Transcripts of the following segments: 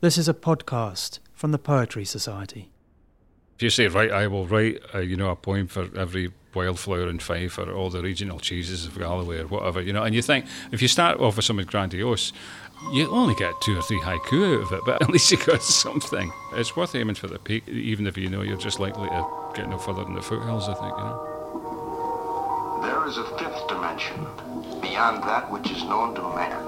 This is a podcast from the Poetry Society. If you say, right, I will write, uh, you know, a poem for every wildflower in Fife or all the regional cheeses of Galloway or whatever, you know, and you think if you start off with something grandiose, you only get two or three haiku out of it, but at least you got something. It's worth aiming for the peak, even if you know you're just likely to get no further than the foothills, I think, you know. There is a fifth dimension, beyond that which is known to man.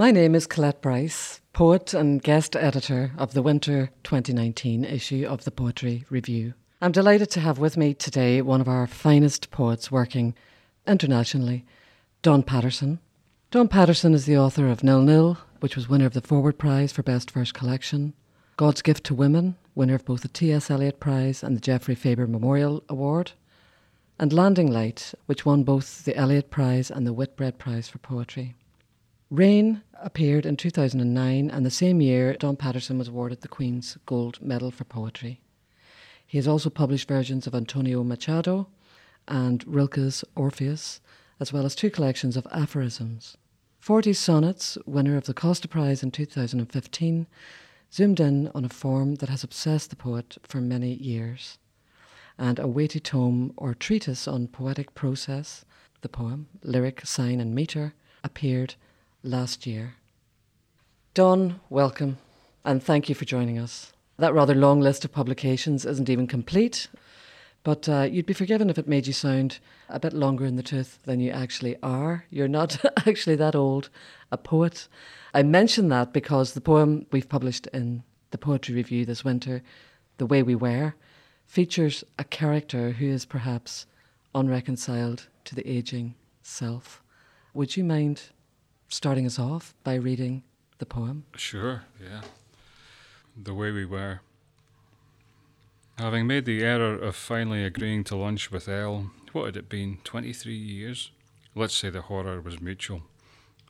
My name is Colette Bryce, poet and guest editor of the winter 2019 issue of the Poetry Review. I'm delighted to have with me today one of our finest poets working internationally, Don Paterson. Don Paterson is the author of Nil Nil, which was winner of the Forward Prize for Best Verse Collection, God's Gift to Women, winner of both the T.S. Eliot Prize and the Geoffrey Faber Memorial Award, and Landing Light, which won both the Eliot Prize and the Whitbread Prize for Poetry. Rain appeared in 2009, and the same year, Don Paterson was awarded the Queen's Gold Medal for Poetry. He has also published versions of Antonio Machado and Rilke's Orpheus, as well as two collections of aphorisms. Forty Sonnets, winner of the Costa Prize in 2015, zoomed in on a form that has obsessed the poet for many years. And a weighty tome or treatise on poetic process, the poem, lyric, sign, and metre, appeared last year. Don, welcome, and thank you for joining us. That rather long list of publications isn't even complete, but uh, you'd be forgiven if it made you sound a bit longer in the tooth than you actually are. You're not actually that old, a poet. I mention that because the poem we've published in the Poetry Review this winter, The Way We Were, features a character who is perhaps unreconciled to the aging self. Would you mind starting us off by reading the poem? Sure, yeah. The way we were. Having made the error of finally agreeing to lunch with Elle, what had it been, 23 years? Let's say the horror was mutual.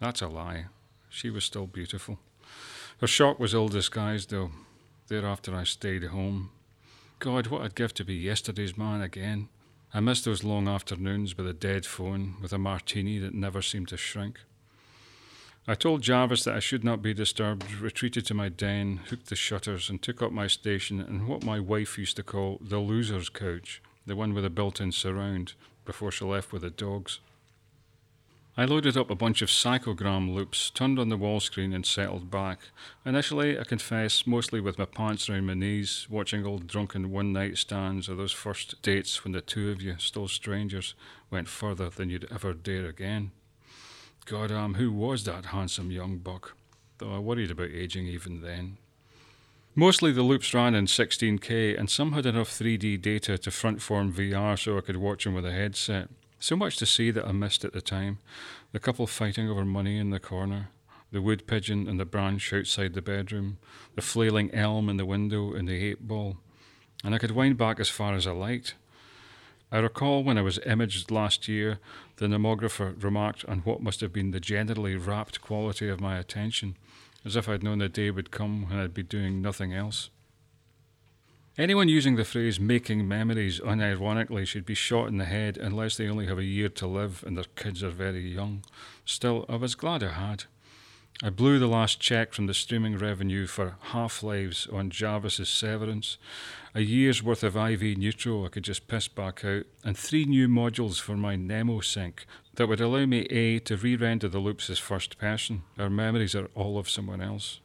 That's a lie. She was still beautiful. Her shock was ill disguised, though. Thereafter, I stayed home. God, what I'd give to be yesterday's man again. I missed those long afternoons with a dead phone, with a martini that never seemed to shrink. I told Jarvis that I should not be disturbed, retreated to my den, hooked the shutters, and took up my station in what my wife used to call the loser's couch, the one with a built in surround, before she left with the dogs. I loaded up a bunch of psychogram loops, turned on the wall screen, and settled back. Initially, I confess, mostly with my pants around my knees, watching old drunken one night stands or those first dates when the two of you, still strangers, went further than you'd ever dare again. God, um, who was that handsome young buck? Though I worried about aging even then. Mostly the loops ran in 16K, and some had enough 3D data to front form VR so I could watch them with a headset. So much to see that I missed at the time. The couple fighting over money in the corner, the wood pigeon and the branch outside the bedroom, the flailing elm in the window, and the eight ball. And I could wind back as far as I liked. I recall when I was imaged last year, the nomographer remarked on what must have been the generally rapt quality of my attention, as if I'd known the day would come when I'd be doing nothing else. Anyone using the phrase making memories unironically should be shot in the head unless they only have a year to live and their kids are very young. Still, I was glad I had. I blew the last check from the streaming revenue for Half Lives on Jarvis's Severance, a year's worth of IV Neutral I could just piss back out, and three new modules for my Nemo sync that would allow me A to re render the loops as first person, our memories are all of someone else,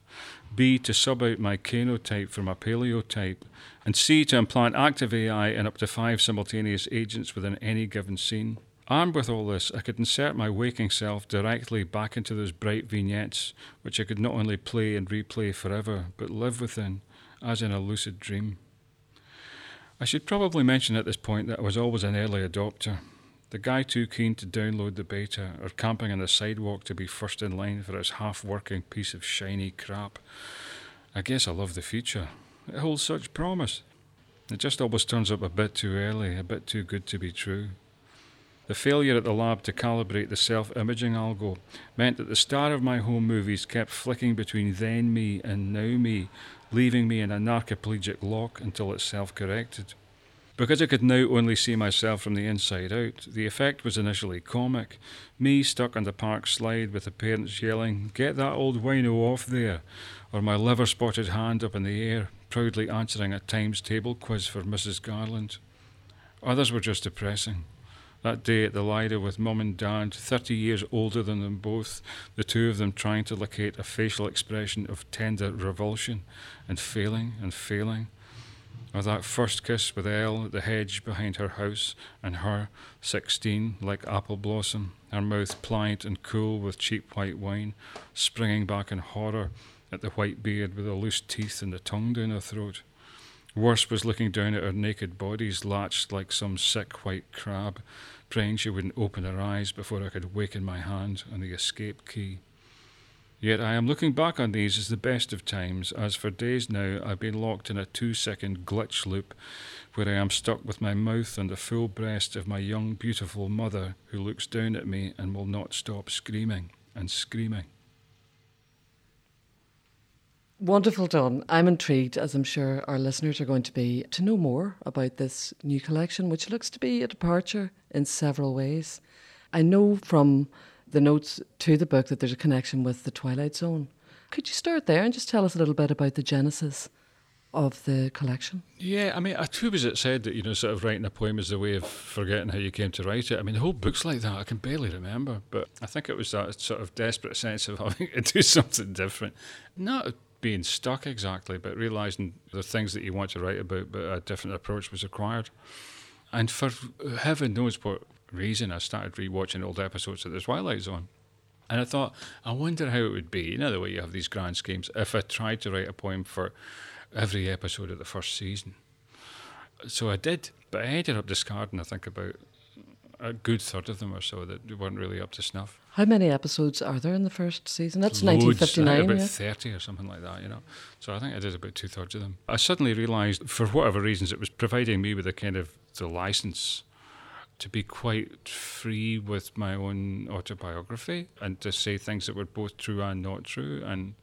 B to sub out my Kano type for my Paleo type, and C to implant active AI in up to five simultaneous agents within any given scene. Armed with all this, I could insert my waking self directly back into those bright vignettes, which I could not only play and replay forever, but live within, as in a lucid dream. I should probably mention at this point that I was always an early adopter. The guy too keen to download the beta, or camping on the sidewalk to be first in line for his half working piece of shiny crap. I guess I love the future. It holds such promise. It just always turns up a bit too early, a bit too good to be true. The failure at the lab to calibrate the self imaging algo meant that the star of my home movies kept flicking between then me and now me, leaving me in a narcoplegic lock until it self corrected. Because I could now only see myself from the inside out, the effect was initially comic. Me stuck on the park slide with the parents yelling, Get that old wino off there! Or my liver spotted hand up in the air, proudly answering a Times table quiz for Mrs. Garland. Others were just depressing. That day at the Lido with mum and dad, 30 years older than them both, the two of them trying to locate a facial expression of tender revulsion and failing and failing. Or that first kiss with Elle at the hedge behind her house, and her, 16, like apple blossom, her mouth pliant and cool with cheap white wine, springing back in horror at the white beard with the loose teeth and the tongue down her throat. Worse was looking down at her naked bodies latched like some sick white crab, praying she wouldn't open her eyes before I could waken my hand on the escape key. Yet I am looking back on these as the best of times, as for days now I've been locked in a two second glitch loop where I am stuck with my mouth on the full breast of my young, beautiful mother who looks down at me and will not stop screaming and screaming. Wonderful done. I'm intrigued, as I'm sure our listeners are going to be, to know more about this new collection, which looks to be a departure in several ways. I know from the notes to the book that there's a connection with the Twilight Zone. Could you start there and just tell us a little bit about the genesis of the collection? Yeah, I mean, who was it said that, you know, sort of writing a poem is a way of forgetting how you came to write it? I mean, the whole book's like that. I can barely remember. But I think it was that sort of desperate sense of having to do something different. Not being stuck exactly, but realizing the things that you want to write about, but a different approach was required. And for heaven knows what reason, I started rewatching old episodes of The Twilight Zone. And I thought, I wonder how it would be, you know, the way you have these grand schemes, if I tried to write a poem for every episode of the first season. So I did, but I ended up discarding, I think, about a good third of them or so that weren't really up to snuff. How many episodes are there in the first season? That's Loads, 1959. about yeah? 30 or something like that, you know. So I think I did about two thirds of them. I suddenly realised, for whatever reasons, it was providing me with a kind of the license to be quite free with my own autobiography and to say things that were both true and not true. And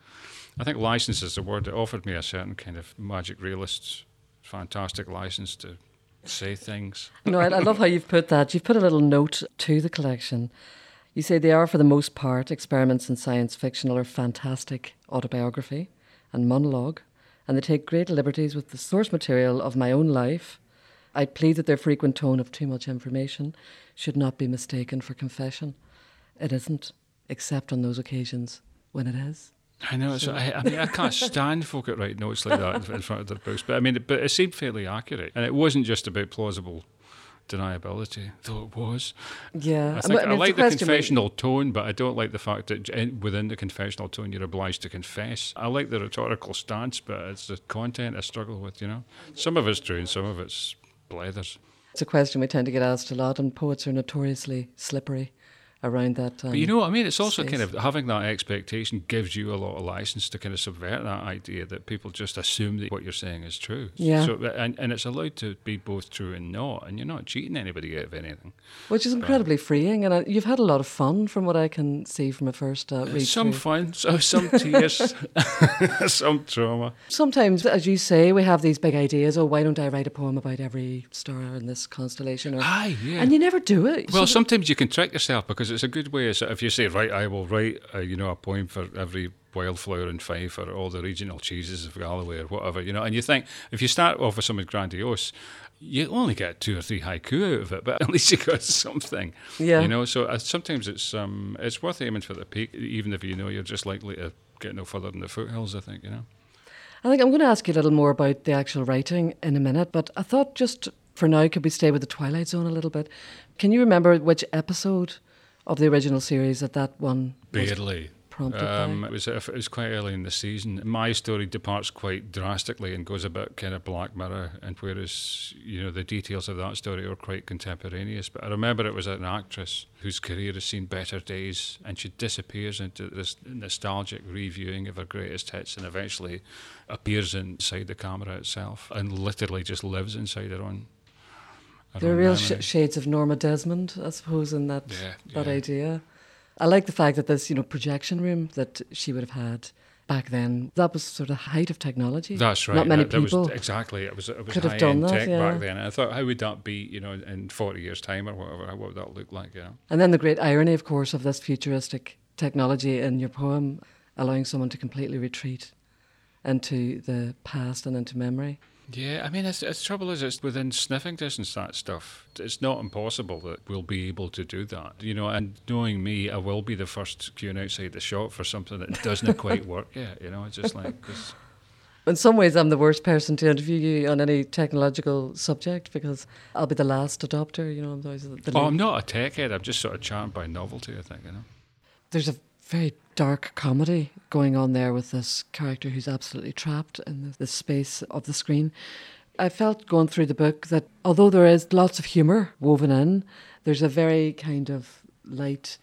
I think license is the word that offered me a certain kind of magic realist, fantastic license to say things. No, I, I love how you've put that. You've put a little note to the collection. You say they are, for the most part, experiments in science fictional or fantastic autobiography and monologue, and they take great liberties with the source material of my own life. I plead that their frequent tone of too much information should not be mistaken for confession. It isn't, except on those occasions when it is. I know. It's, I, I mean, I can't stand folk that write notes like that in front of their books. But I mean, but it seemed fairly accurate, and it wasn't just about plausible deniability, though it was. Yeah, I, think, I, mean, a like the confessional tone, but I don't like the fact that in, within the confessional tone you're obliged to confess. I like the rhetorical stance, but it's the content I struggle with. You know, some of it's true and some of it's blethers. It's a question we tend to get asked a lot, and poets are notoriously slippery around that. Um, But you know what I mean? It's also space. kind of having that expectation gives you a lot of license to kind of subvert that idea that people just assume that what you're saying is true. Yeah. So and, and it's allowed to be both true and not, and you're not cheating anybody out of anything. which is incredibly freeing, and uh, you've had a lot of fun from what I can see from a first uh, read. Some through. fun, so some tears, some trauma. Sometimes, as you say, we have these big ideas. Oh, why don't I write a poem about every star in this constellation? Or, Aye, yeah. And you never do it. Well, So- sometimes you can trick yourself because it's a good way. So if you say, right, I will write, a, you know, a poem for every wildflower in Fife or all the regional cheeses of Galloway or whatever, you know, and you think if you start off with something grandiose, you only get two or three haiku out of it, but at least you got something. Yeah. You know, so uh, sometimes it's um it's worth aiming for the peak, even if you know you're just likely to get no further than the foothills. I think you know. I think I'm going to ask you a little more about the actual writing in a minute, but I thought just for now, could we stay with the Twilight Zone a little bit? Can you remember which episode of the original series that that one Barely. prompted Um, by? it was it was quite early in the season. My story departs quite drastically and goes about kind of Black Mirror, and whereas you know the details of that story are quite contemporaneous. But I remember it was an actress whose career has seen better days, and she disappears into this nostalgic reviewing of her greatest hits, and eventually appears inside the camera itself, and literally just lives inside her own. Her There are real sh- shades of Norma Desmond, I suppose, in that Yeah, that yeah. idea. I like the fact that this, you know, projection room that she would have had back then, that was sort of the height of technology. That's right. Not many that, that people exactly. It was it was could have high done end that, tech yeah. back then. And I thought, how would that be? You know, in forty years' time or whatever. How would that look like? You know. And then the great irony, of course, of this futuristic technology in your poem, allowing someone to completely retreat into the past and into memory. Yeah, I mean, it's, it's trouble is it's within sniffing distance that stuff. It's not impossible that we'll be able to do that, you know. And knowing me, I will be the first queuing outside the shop for something that doesn't quite work yet. You know, it's just like 'cause- In some ways, I'm the worst person to interview you on any technological subject because I'll be the last adopter. You know, I'm always the oh. I'm not a tech head. I'm just sort of charmed by novelty. I think you know. There's a very dark comedy going on there with this character who's absolutely trapped in the, space of the screen. I felt going through the book that although there is lots of humour woven in, there's a very kind of light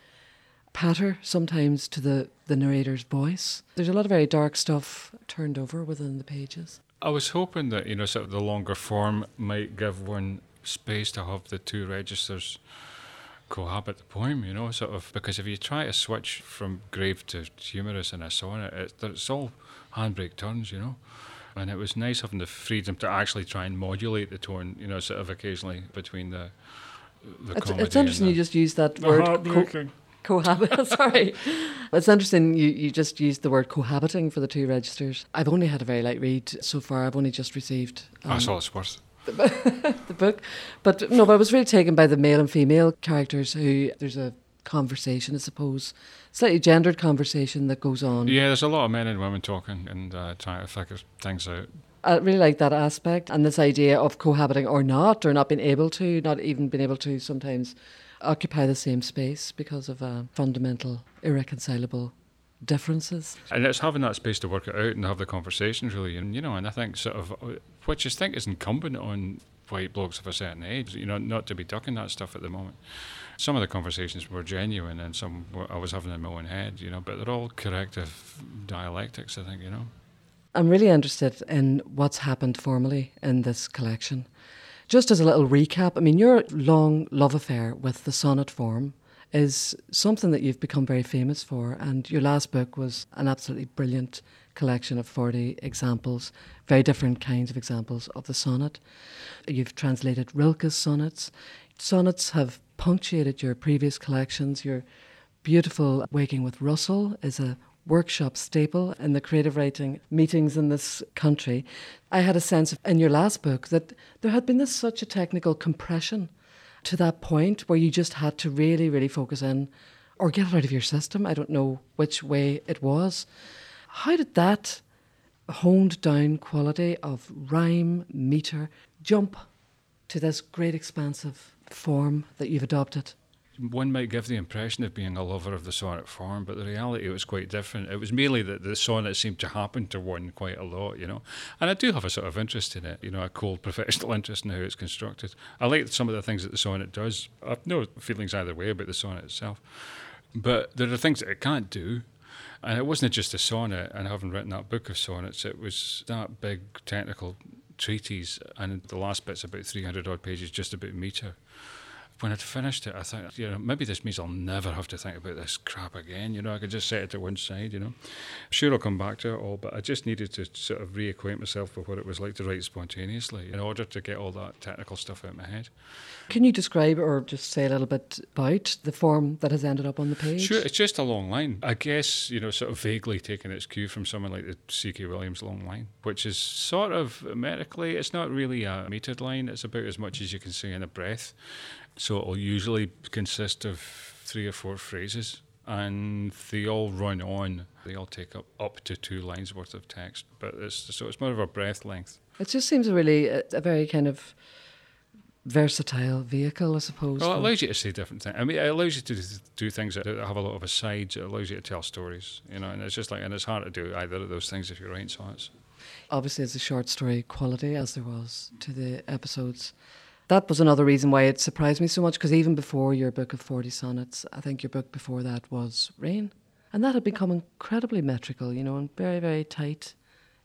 patter sometimes to the, the narrator's voice. There's a lot of very dark stuff turned over within the pages. I was hoping that you know, sort of the longer form might give one space to have the two registers cohabit the poem. You know, sort of because if you try to switch from grave to humorous in a sonnet, it's, it's all handbrake turns. You know. And it was nice having the freedom to actually try and modulate the tone, you know, sort of occasionally between the the It's, comedy it's interesting and you just used that word co- heartbreaking. cohabit. Sorry. It's interesting you, you just used the word cohabiting for the two registers. I've only had a very light read so far. I've only just received um, That's all it's worth. the book. But no, but I was really taken by the male and female characters who there's a conversation, I suppose, slightly gendered conversation that goes on. Yeah, there's a lot of men and women talking and uh, trying to figure things out. I really like that aspect and this idea of cohabiting or not, or not being able to, not even being able to sometimes occupy the same space because of a fundamental, irreconcilable differences. And it's having that space to work it out and have the conversations really, and you know, and I think sort of, which I think is incumbent on white blokes of a certain age, you know, not to be ducking that stuff at the moment. Some of the conversations were genuine, and some were, I was having in my own head, you know, but they're all corrective dialectics, I think, you know. I'm really interested in what's happened formally in this collection. Just as a little recap, I mean, your long love affair with the sonnet form is something that you've become very famous for, and your last book was an absolutely brilliant collection of 40 examples, very different kinds of examples of the sonnet. You've translated Rilke's sonnets. Sonnets have punctuated your previous collections. Your beautiful Waking with Russell is a workshop staple in the creative writing meetings in this country. I had a sense of, in your last book that there had been this such a technical compression to that point where you just had to really, really focus in or get it out of your system. I don't know which way it was. How did that honed down quality of rhyme, meter, jump to this great expansive form that you've adopted? One might give the impression of being a lover of the sonnet form, but the reality was quite different. It was merely that the sonnet seemed to happen to one quite a lot, you know. And I do have a sort of interest in it, you know, a cold professional interest in how it's constructed. I like some of the things that the sonnet does. I've no feelings either way about the sonnet itself. But there are things that it can't do. And it wasn't just a sonnet, and having written that book of sonnets, it was that big technical treatise, and the last bit's about 300 odd pages just about meter when I'd finished it, I thought, you know, maybe this means I'll never have to think about this crap again. You know, I could just set it to one side, you know. Sure, I'll come back to it all, but I just needed to sort of reacquaint myself with what it was like to write spontaneously in order to get all that technical stuff out of my head. Can you describe or just say a little bit about the form that has ended up on the page? Sure, it's just a long line. I guess, you know, sort of vaguely taking its cue from someone like the C.K. Williams long line, which is sort of medically, it's not really a metered line, it's about as much as you can say in a breath. So it'll usually consist of three or four phrases, and they all run on. They all take up up to two lines worth of text, but it's so it's more of a breath length. It just seems a really a, a very kind of versatile vehicle, I suppose. Well, it allows you to say different things. I mean, it allows you to do things that have a lot of asides. It allows you to tell stories, you know, and it's just like, and it's hard to do either of those things if you're writing sonnets. obviously as a short story quality as there was to the episodes. That was another reason why it surprised me so much because even before your book of 40 sonnets, I think your book before that was Rain. And that had become incredibly metrical, you know, and very, very tight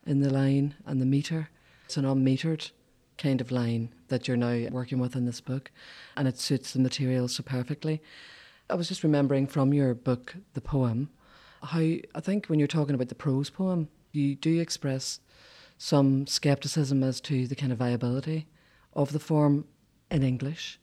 in the line and the meter. It's an unmetered kind of line that you're now working with in this book, and it suits the material so perfectly. I was just remembering from your book, the poem, how I think when you're talking about the prose poem, you do express some skepticism as to the kind of viability of the form in English.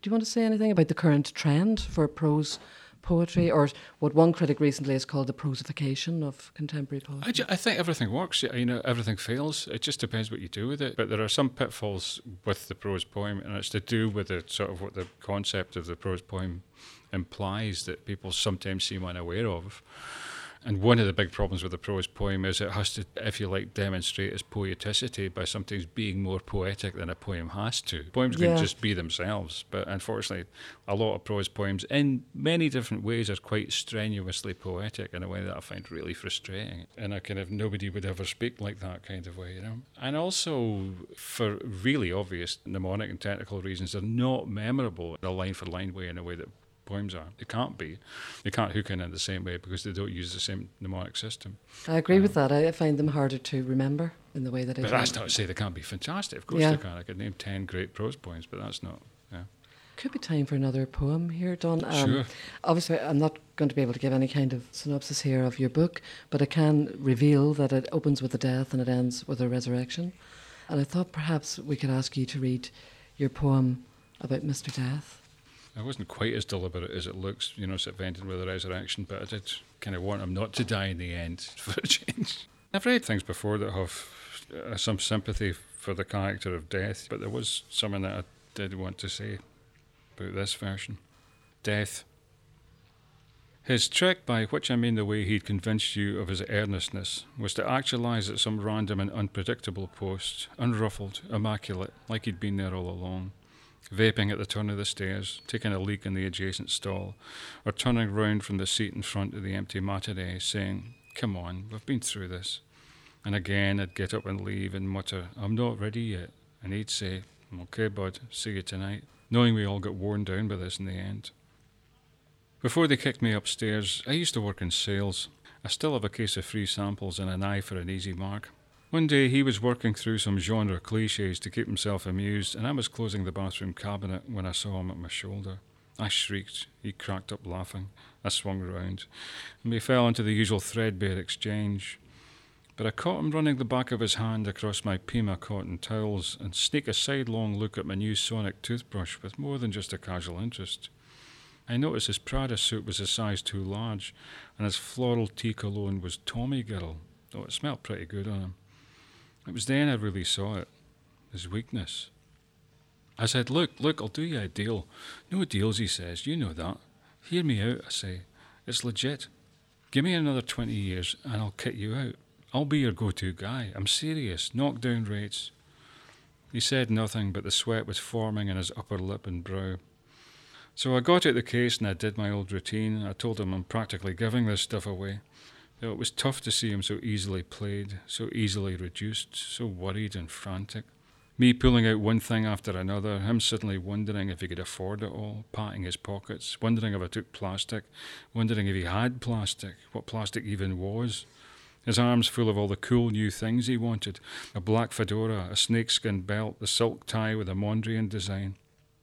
Do you want to say anything about the current trend for prose poetry, or what one critic recently has called the prosification of contemporary poetry? I, ju- I think everything works. You know, everything fails. It just depends what you do with it. But there are some pitfalls with the prose poem, and it's to do with the sort of what the concept of the prose poem implies that people sometimes seem unaware of. And one of the big problems with the prose poem is it has to, if you like, demonstrate its poeticity by sometimes being more poetic than a poem has to. Poems Yeah. can just be themselves, but unfortunately, a lot of prose poems, in many different ways, are quite strenuously poetic in a way that I find really frustrating. And I kind of nobody would ever speak like that kind of way, you know. And also, for really obvious mnemonic and technical reasons, they're not memorable in a line for line way in a way that poems are. They can't be. They can't hook in in the same way because they don't use the same mnemonic system. I agree with that. I find them harder to remember in the way that I But do. that's not to say they can't be fantastic. Of course Yeah. they can. I could name 10 great prose poems, but that's not. Yeah. Could be time for another poem here, Don. Um, Sure. Obviously, I'm not going to be able to give any kind of synopsis here of your book, but I can reveal that it opens with a death and it ends with a resurrection. And I thought perhaps we could ask you to read your poem about Mr. Death. I wasn't quite as deliberate as it looks, you know, ending with a resurrection, but I did kind of want him not to die in the end for a change. I've read things before that have uh, some sympathy for the character of death, but there was something that I did want to say about this version. Death. His trick, by which I mean the way he'd convinced you of his earnestness, was to actualize at some random and unpredictable post, unruffled, immaculate, like he'd been there all along vaping at the turn of the stairs, taking a leak in the adjacent stall, or turning round from the seat in front of the empty matinee, saying, Come on, we've been through this. And again, I'd get up and leave and mutter, I'm not ready yet. And he'd say, "I'm Okay, bud, see you tonight, knowing we all got worn down by this in the end. Before they kicked me upstairs, I used to work in sales. I still have a case of free samples and an eye for an easy mark. One day he was working through some genre cliches to keep himself amused, and I was closing the bathroom cabinet when I saw him at my shoulder. I shrieked. He cracked up laughing. I swung round, and we fell into the usual threadbare exchange. But I caught him running the back of his hand across my Pima cotton towels and sneak a sidelong look at my new Sonic toothbrush with more than just a casual interest. I noticed his Prada suit was a size too large, and his floral tea cologne was Tommy Girl, though it smelled pretty good on him. It was then I really saw it his weakness. I said, Look, look, I'll do you a deal. No deals, he says, you know that. Hear me out, I say. It's legit. Give me another 20 years and I'll kick you out. I'll be your go to guy. I'm serious. Knockdown rates. He said nothing, but the sweat was forming in his upper lip and brow. So I got out the case and I did my old routine. I told him I'm practically giving this stuff away. It was tough to see him so easily played, so easily reduced, so worried and frantic. Me pulling out one thing after another, him suddenly wondering if he could afford it all, patting his pockets, wondering if I took plastic, wondering if he had plastic, what plastic even was. His arms full of all the cool new things he wanted a black fedora, a snakeskin belt, the silk tie with a Mondrian design.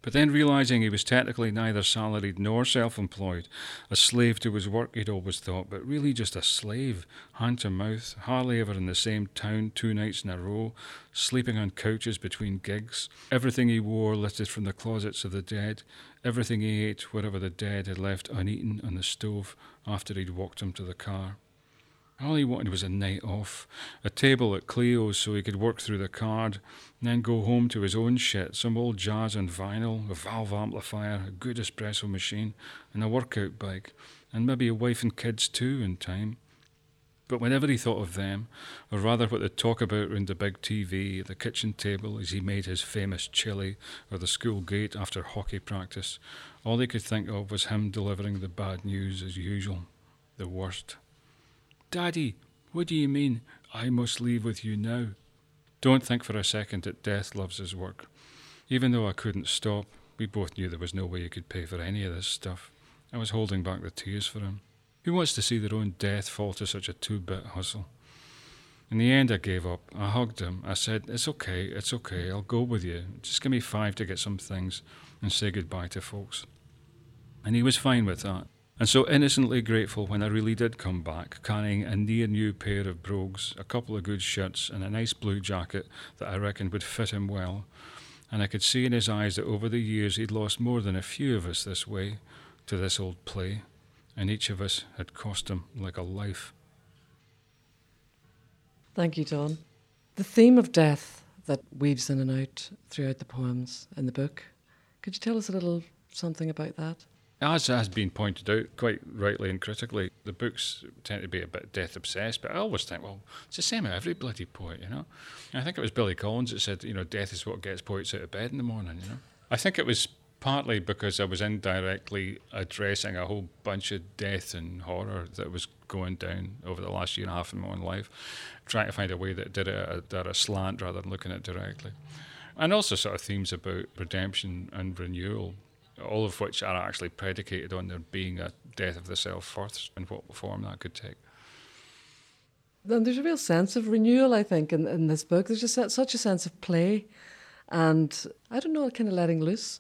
But then realizing he was technically neither salaried nor self employed, a slave to his work, he'd always thought, but really just a slave, hand to mouth, hardly ever in the same town two nights in a row, sleeping on couches between gigs, everything he wore lifted from the closets of the dead, everything he ate, whatever the dead had left uneaten on the stove after he'd walked him to the car. All he wanted was a night off, a table at Cleo's so he could work through the card, and then go home to his own shit, some old jazz on vinyl, a valve amplifier, a good espresso machine, and a workout bike, and maybe a wife and kids too in time. But whenever he thought of them, or rather what they'd talk about round the big TV, the kitchen table as he made his famous chili, or the school gate after hockey practice, all he could think of was him delivering the bad news as usual. The worst. Daddy, what do you mean? I must leave with you now. Don't think for a second that death loves his work. Even though I couldn't stop, we both knew there was no way he could pay for any of this stuff. I was holding back the tears for him. Who wants to see their own death fall to such a two bit hustle? In the end, I gave up. I hugged him. I said, It's okay, it's okay, I'll go with you. Just give me five to get some things and say goodbye to folks. And he was fine with that. And so innocently grateful when I really did come back, carrying a near new pair of brogues, a couple of good shirts, and a nice blue jacket that I reckoned would fit him well. And I could see in his eyes that over the years he'd lost more than a few of us this way to this old play, and each of us had cost him like a life. Thank you, Don. The theme of death that weaves in and out throughout the poems in the book. Could you tell us a little something about that? As has been pointed out quite rightly and critically, the books tend to be a bit death obsessed, but I always think, well, it's the same with every bloody poet, you know? And I think it was Billy Collins that said, you know, death is what gets poets out of bed in the morning, you know? I think it was partly because I was indirectly addressing a whole bunch of death and horror that was going down over the last year and a half in my own life, trying to find a way that did it uh, at, at a slant rather than looking at it directly. And also sort of themes about redemption and renewal all of which are actually predicated on there being a death of the self first and what form that could take. Then there's a real sense of renewal, I think, in, in this book. There's just such a sense of play and, I don't know, kind of letting loose.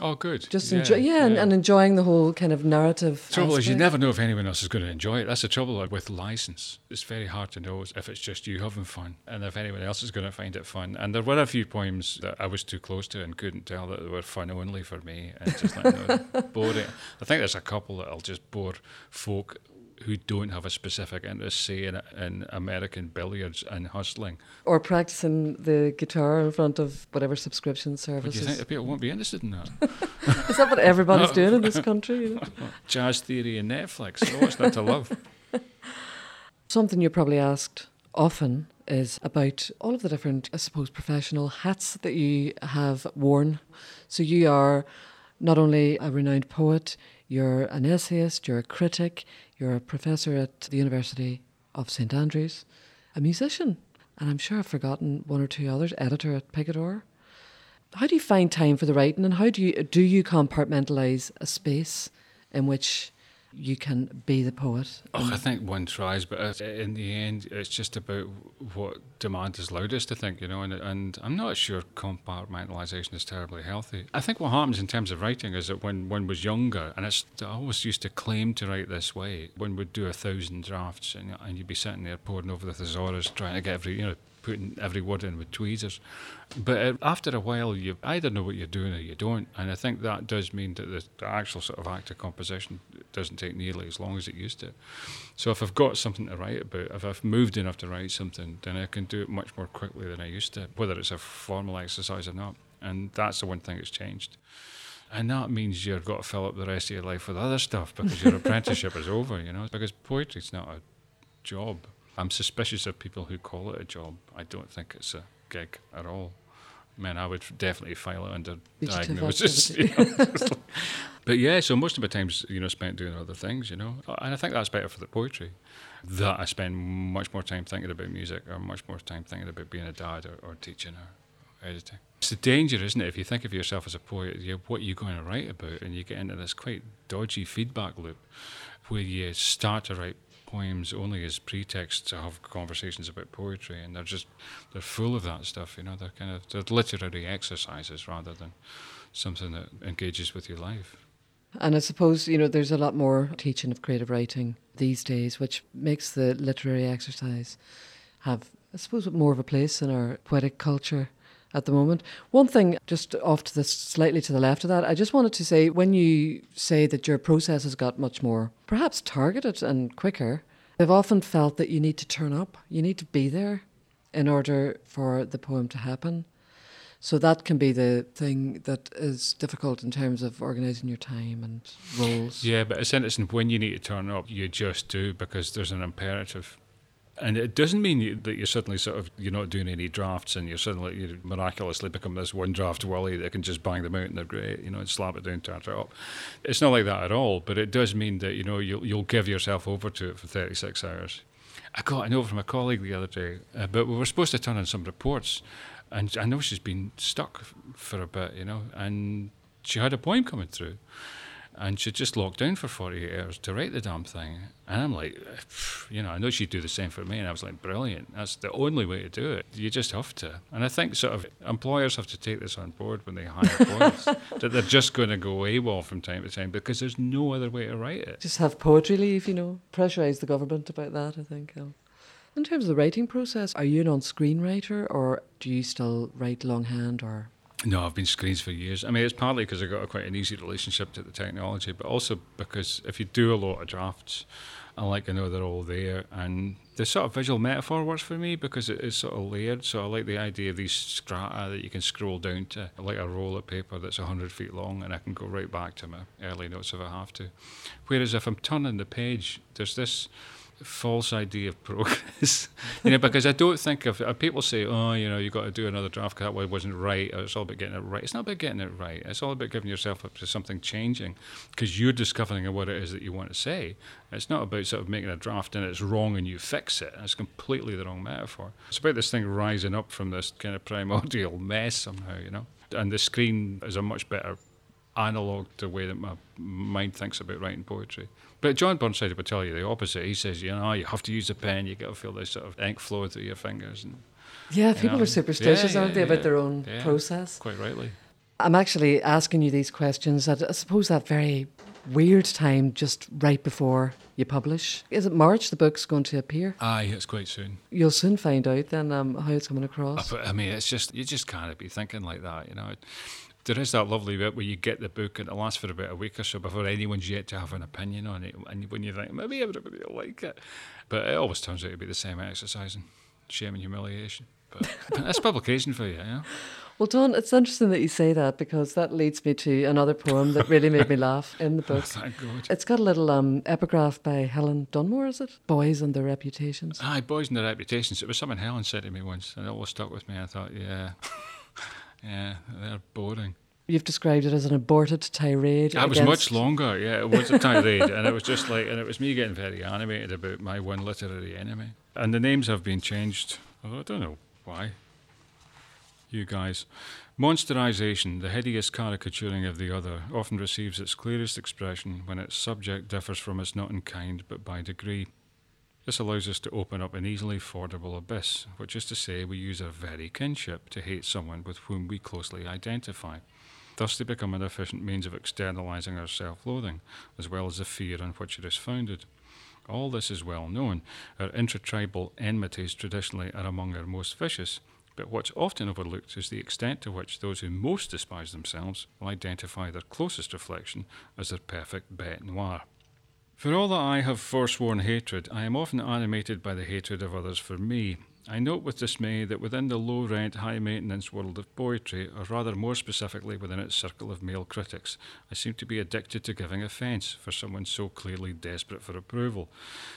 Oh, good. Just yeah, enjoy, yeah, yeah. And, and, enjoying the whole kind of narrative. The trouble aspect. is, you never know if anyone else is going to enjoy it. That's the trouble with license. It's very hard to know if it's just you having fun and if anyone else is going to find it fun. And there were a few poems that I was too close to and couldn't tell that they were fun only for me and just like no, boring. I think there's a couple that'll just bore folk who don't have a specific interest, say in, in American billiards and hustling, or practicing the guitar in front of whatever subscription services. Do you think people won't be interested in that? Is that what everybody's no. doing in this country? You know? Jazz theory and Netflix. So what's that to love? Something you're probably asked often is about all of the different, I suppose, professional hats that you have worn. So you are not only a renowned poet, you're an essayist, you're a critic, you're a professor at the University of St Andrews, a musician, and I'm sure I've forgotten one or two others, editor at Picador. How do you find time for the writing and how do you do you compartmentalize a space in which you can be the poet. Oh, I think one tries, but in the end, it's just about what demand is loudest. I think you know, and and I'm not sure compartmentalization is terribly healthy. I think what happens in terms of writing is that when one was younger, and it's I always used to claim to write this way. One would do a thousand drafts, and and you'd be sitting there poring over the thesaurus, trying to get every you know putting every word in with tweezers. But uh, after a while, you either know what you're doing or you don't. And I think that does mean that the, the, actual sort of act of composition doesn't take nearly as long as it used to. So if I've got something to write about, if I've moved enough to write something, then I can do it much more quickly than I used to, whether it's a formal exercise or not. And that's the one thing that's changed. And that means you've got to fill up the rest of your life with other stuff because your apprenticeship is over, you know, because poetry's not a job. I'm suspicious of people who call it a job. I don't think it's a gig at all. I mean, I would definitely file it under diagnosis. You know? but yeah, so most of my time's you know spent doing other things, you know, and I think that's better for the poetry. That I spend much more time thinking about music, or much more time thinking about being a dad, or, or teaching, or editing. It's the danger, isn't it? If you think of yourself as a poet, you, what are you going to write about, and you get into this quite dodgy feedback loop, where you start to write poems only as pretext to have conversations about poetry, and they're just they're full of that stuff. You know, they're kind of they're literary exercises rather than something that engages with your life. And I suppose you know there's a lot more teaching of creative writing these days, which makes the literary exercise have, I suppose, more of a place in our poetic culture at the moment. One thing, just off to the slightly to the left of that, I just wanted to say when you say that your process has got much more, perhaps targeted and quicker, I've often felt that you need to turn up, you need to be there in order for the poem to happen. So that can be the thing that is difficult in terms of organising your time and roles. Yeah, but it's interesting when you need to turn up, you just do because there's an imperative And it doesn't mean that you're suddenly sort of you're not doing any drafts and you're suddenly you miraculously become this one draft Willie that can just bang them out and they're great, you know, and slap it down, it up. It's not like that at all, but it does mean that you know you'll you'll give yourself over to it for 36 hours. I got a note from a colleague the other day, uh, but we were supposed to turn in some reports, and I know she's been stuck for a bit, you know, and she had a poem coming through and she just locked down for 48 hours to write the damn thing. And I'm like, you know, I know she'd do the same for me. And I was like, brilliant. That's the only way to do it. You just have to. And I think sort of employers have to take this on board when they hire poets, that they're just going to go AWOL from time to time because there's no other way to write it. Just have poetry leave, you know, pressurise the government about that, I think. In terms of the writing process, are you an on screenwriter or do you still write longhand or no, I've been screens for years. I mean, it's partly because I got a quite an easy relationship to the technology, but also because if you do a lot of drafts, I like to know they're all there. And the sort of visual metaphor works for me because it is sort of layered. So I like the idea of these strata that you can scroll down to, like a roll of paper that's 100 feet long, and I can go right back to my early notes if I have to. Whereas if I'm turning the page, there's this false idea of progress. you know, because I don't think of uh, people say, oh, you know, you've got to do another draft because that wasn't right. it's all about getting it right. It's not about getting it right. It's all about giving yourself up to something changing because you're discovering what it is that you want to say. It's not about sort of making a draft and it's wrong and you fix it. It's completely the wrong metaphor. It's about this thing rising up from this kind of primordial mess somehow, you know. And the screen is a much better analog to the way that my mind thinks about writing poetry. But John Burnside would tell you the opposite. He says, you know, you have to use a pen. You got to feel this sort of ink flow through your fingers. And, yeah, people know, are superstitious, yeah, aren't they, about their own process? Quite rightly. I'm actually asking you these questions at, I suppose, that very weird time just right before you publish. Is it March the book's going to appear? Aye, it's quite soon. You'll soon find out then um, how it's coming across. I mean, it's just, you just can't be thinking like that, you know there is that lovely bit where you get the book and it lasts for about a week or so before anyone's yet to have an opinion on it. And when you think, maybe everybody will like it. But it always turns out to be the same exercise and shame and humiliation. But that's publication for you, yeah? Well, Don, it's interesting that you say that because that leads me to another poem that really made me laugh in the book. Oh, thank God. It's got a little um, epigraph by Helen Dunmore, is it? Boys and their reputations. Aye, boys and their reputations. It was something Helen said to me once, and it always stuck with me. I thought, yeah. Yeah, they're boring. You've described it as an aborted tirade. That was much longer. Yeah, it was a tirade, and it was just like, and it was me getting very animated about my one literary enemy. And the names have been changed. Oh, I don't know why. You guys. Monsterization, the hideous caricaturing of the other, often receives its clearest expression when its subject differs from us not in kind but by degree. This allows us to open up an easily fordable abyss, which is to say, we use our very kinship to hate someone with whom we closely identify. Thus, they become an efficient means of externalizing our self loathing, as well as the fear on which it is founded. All this is well known. Our intratribal enmities traditionally are among our most vicious, but what's often overlooked is the extent to which those who most despise themselves will identify their closest reflection as their perfect bête noire. For all that I have forsworn hatred, I am often animated by the hatred of others for me. I note with dismay that within the low rent, high maintenance world of poetry, or rather more specifically within its circle of male critics, I seem to be addicted to giving offence for someone so clearly desperate for approval.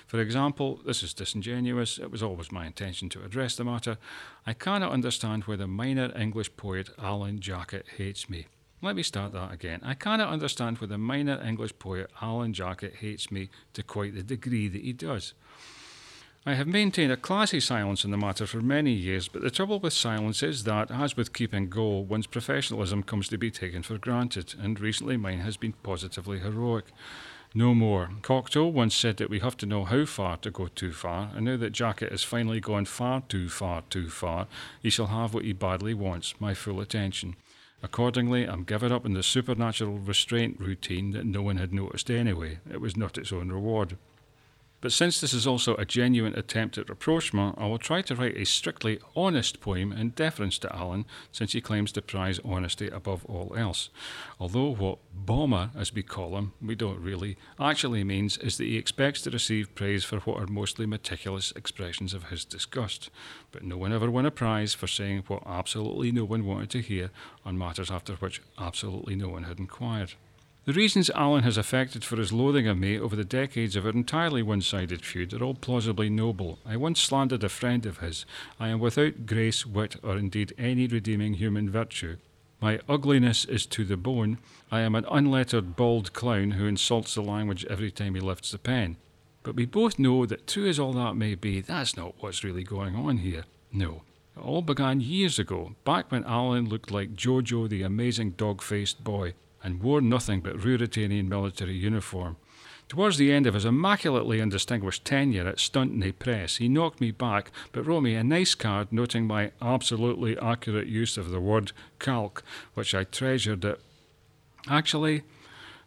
For example, this is disingenuous, it was always my intention to address the matter. I cannot understand why the minor English poet Alan Jacket hates me. Let me start that again. I cannot understand why the minor English poet Alan Jacket hates me to quite the degree that he does. I have maintained a classy silence in the matter for many years, but the trouble with silence is that, as with keeping goal, one's professionalism comes to be taken for granted, and recently mine has been positively heroic. No more. Cocteau once said that we have to know how far to go too far, and now that Jacket has finally gone far too far too far, he shall have what he badly wants my full attention. Accordingly, I'm given up in the supernatural restraint routine that no one had noticed anyway. It was not its own reward. But since this is also a genuine attempt at rapprochement, I will try to write a strictly honest poem in deference to Alan, since he claims to prize honesty above all else. Although what bomber, as we call him, we don't really, actually means is that he expects to receive praise for what are mostly meticulous expressions of his disgust. But no one ever won a prize for saying what absolutely no one wanted to hear on matters after which absolutely no one had inquired. The reasons Alan has affected for his loathing of me over the decades of our entirely one sided feud are all plausibly noble. I once slandered a friend of his. I am without grace, wit, or indeed any redeeming human virtue. My ugliness is to the bone. I am an unlettered, bald clown who insults the language every time he lifts the pen. But we both know that, true as all that may be, that's not what's really going on here. No. It all began years ago, back when Alan looked like Jojo the amazing dog faced boy and wore nothing but Ruritanian military uniform. Towards the end of his immaculately undistinguished tenure at Stuntney Press, he knocked me back but wrote me a nice card noting my absolutely accurate use of the word calque, which I treasured it. Actually,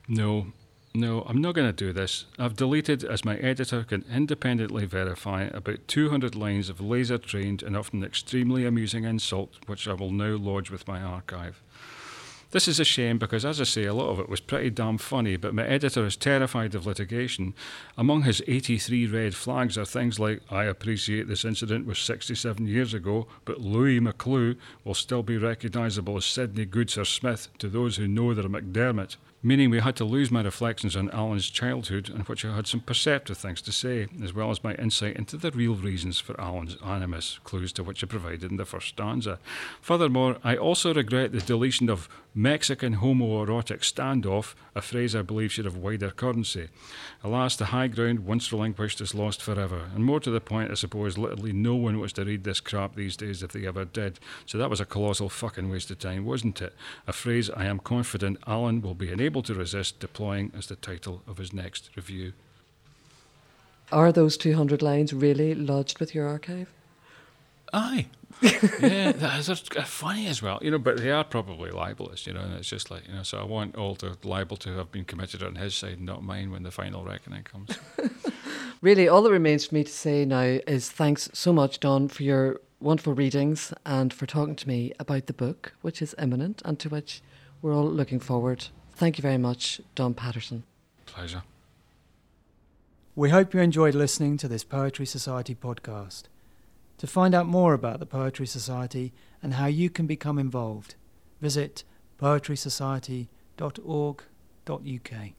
no, no, I'm not going to do this. I've deleted, as my editor can independently verify, about 200 lines of laser trained and often extremely amusing insult, which I will now lodge with my archive. This is a shame because, as I say, a lot of it was pretty damn funny, but my editor is terrified of litigation. Among his 83 red flags are things like I appreciate this incident was 67 years ago, but Louis McClue will still be recognisable as Sydney Goodsir Smith to those who know their MacDiarmid meaning we had to lose my reflections on Alan's childhood, in which I had some perceptive things to say, as well as my insight into the real reasons for Alan's animus, clues to which I provided in the first stanza. Furthermore, I also regret the deletion of Mexican homoerotic standoff, a phrase I believe should have wider currency. Alas, the high ground once relinquished is lost forever, and more to the point, I suppose literally no one wants to read this crap these days if they ever did. So that was a colossal fucking waste of time, wasn't it? A phrase I am confident Alan will be unable to resist deploying as the title of his next review. Are those 200 lines really lodged with your archive? Aye. yeah, they're funny as well, you know, but they are probably libelous, you know, and it's just like, you know, so I want all the libel to have been committed on his side, and not mine, when the final reckoning comes. really, all that remains for me to say now is thanks so much, Don, for your wonderful readings and for talking to me about the book, which is imminent and to which we're all looking forward. Thank you very much, Don Paterson. Pleasure. We hope you enjoyed listening to this Poetry Society podcast. To find out more about the Poetry Society and how you can become involved, visit poetrysociety.org.uk.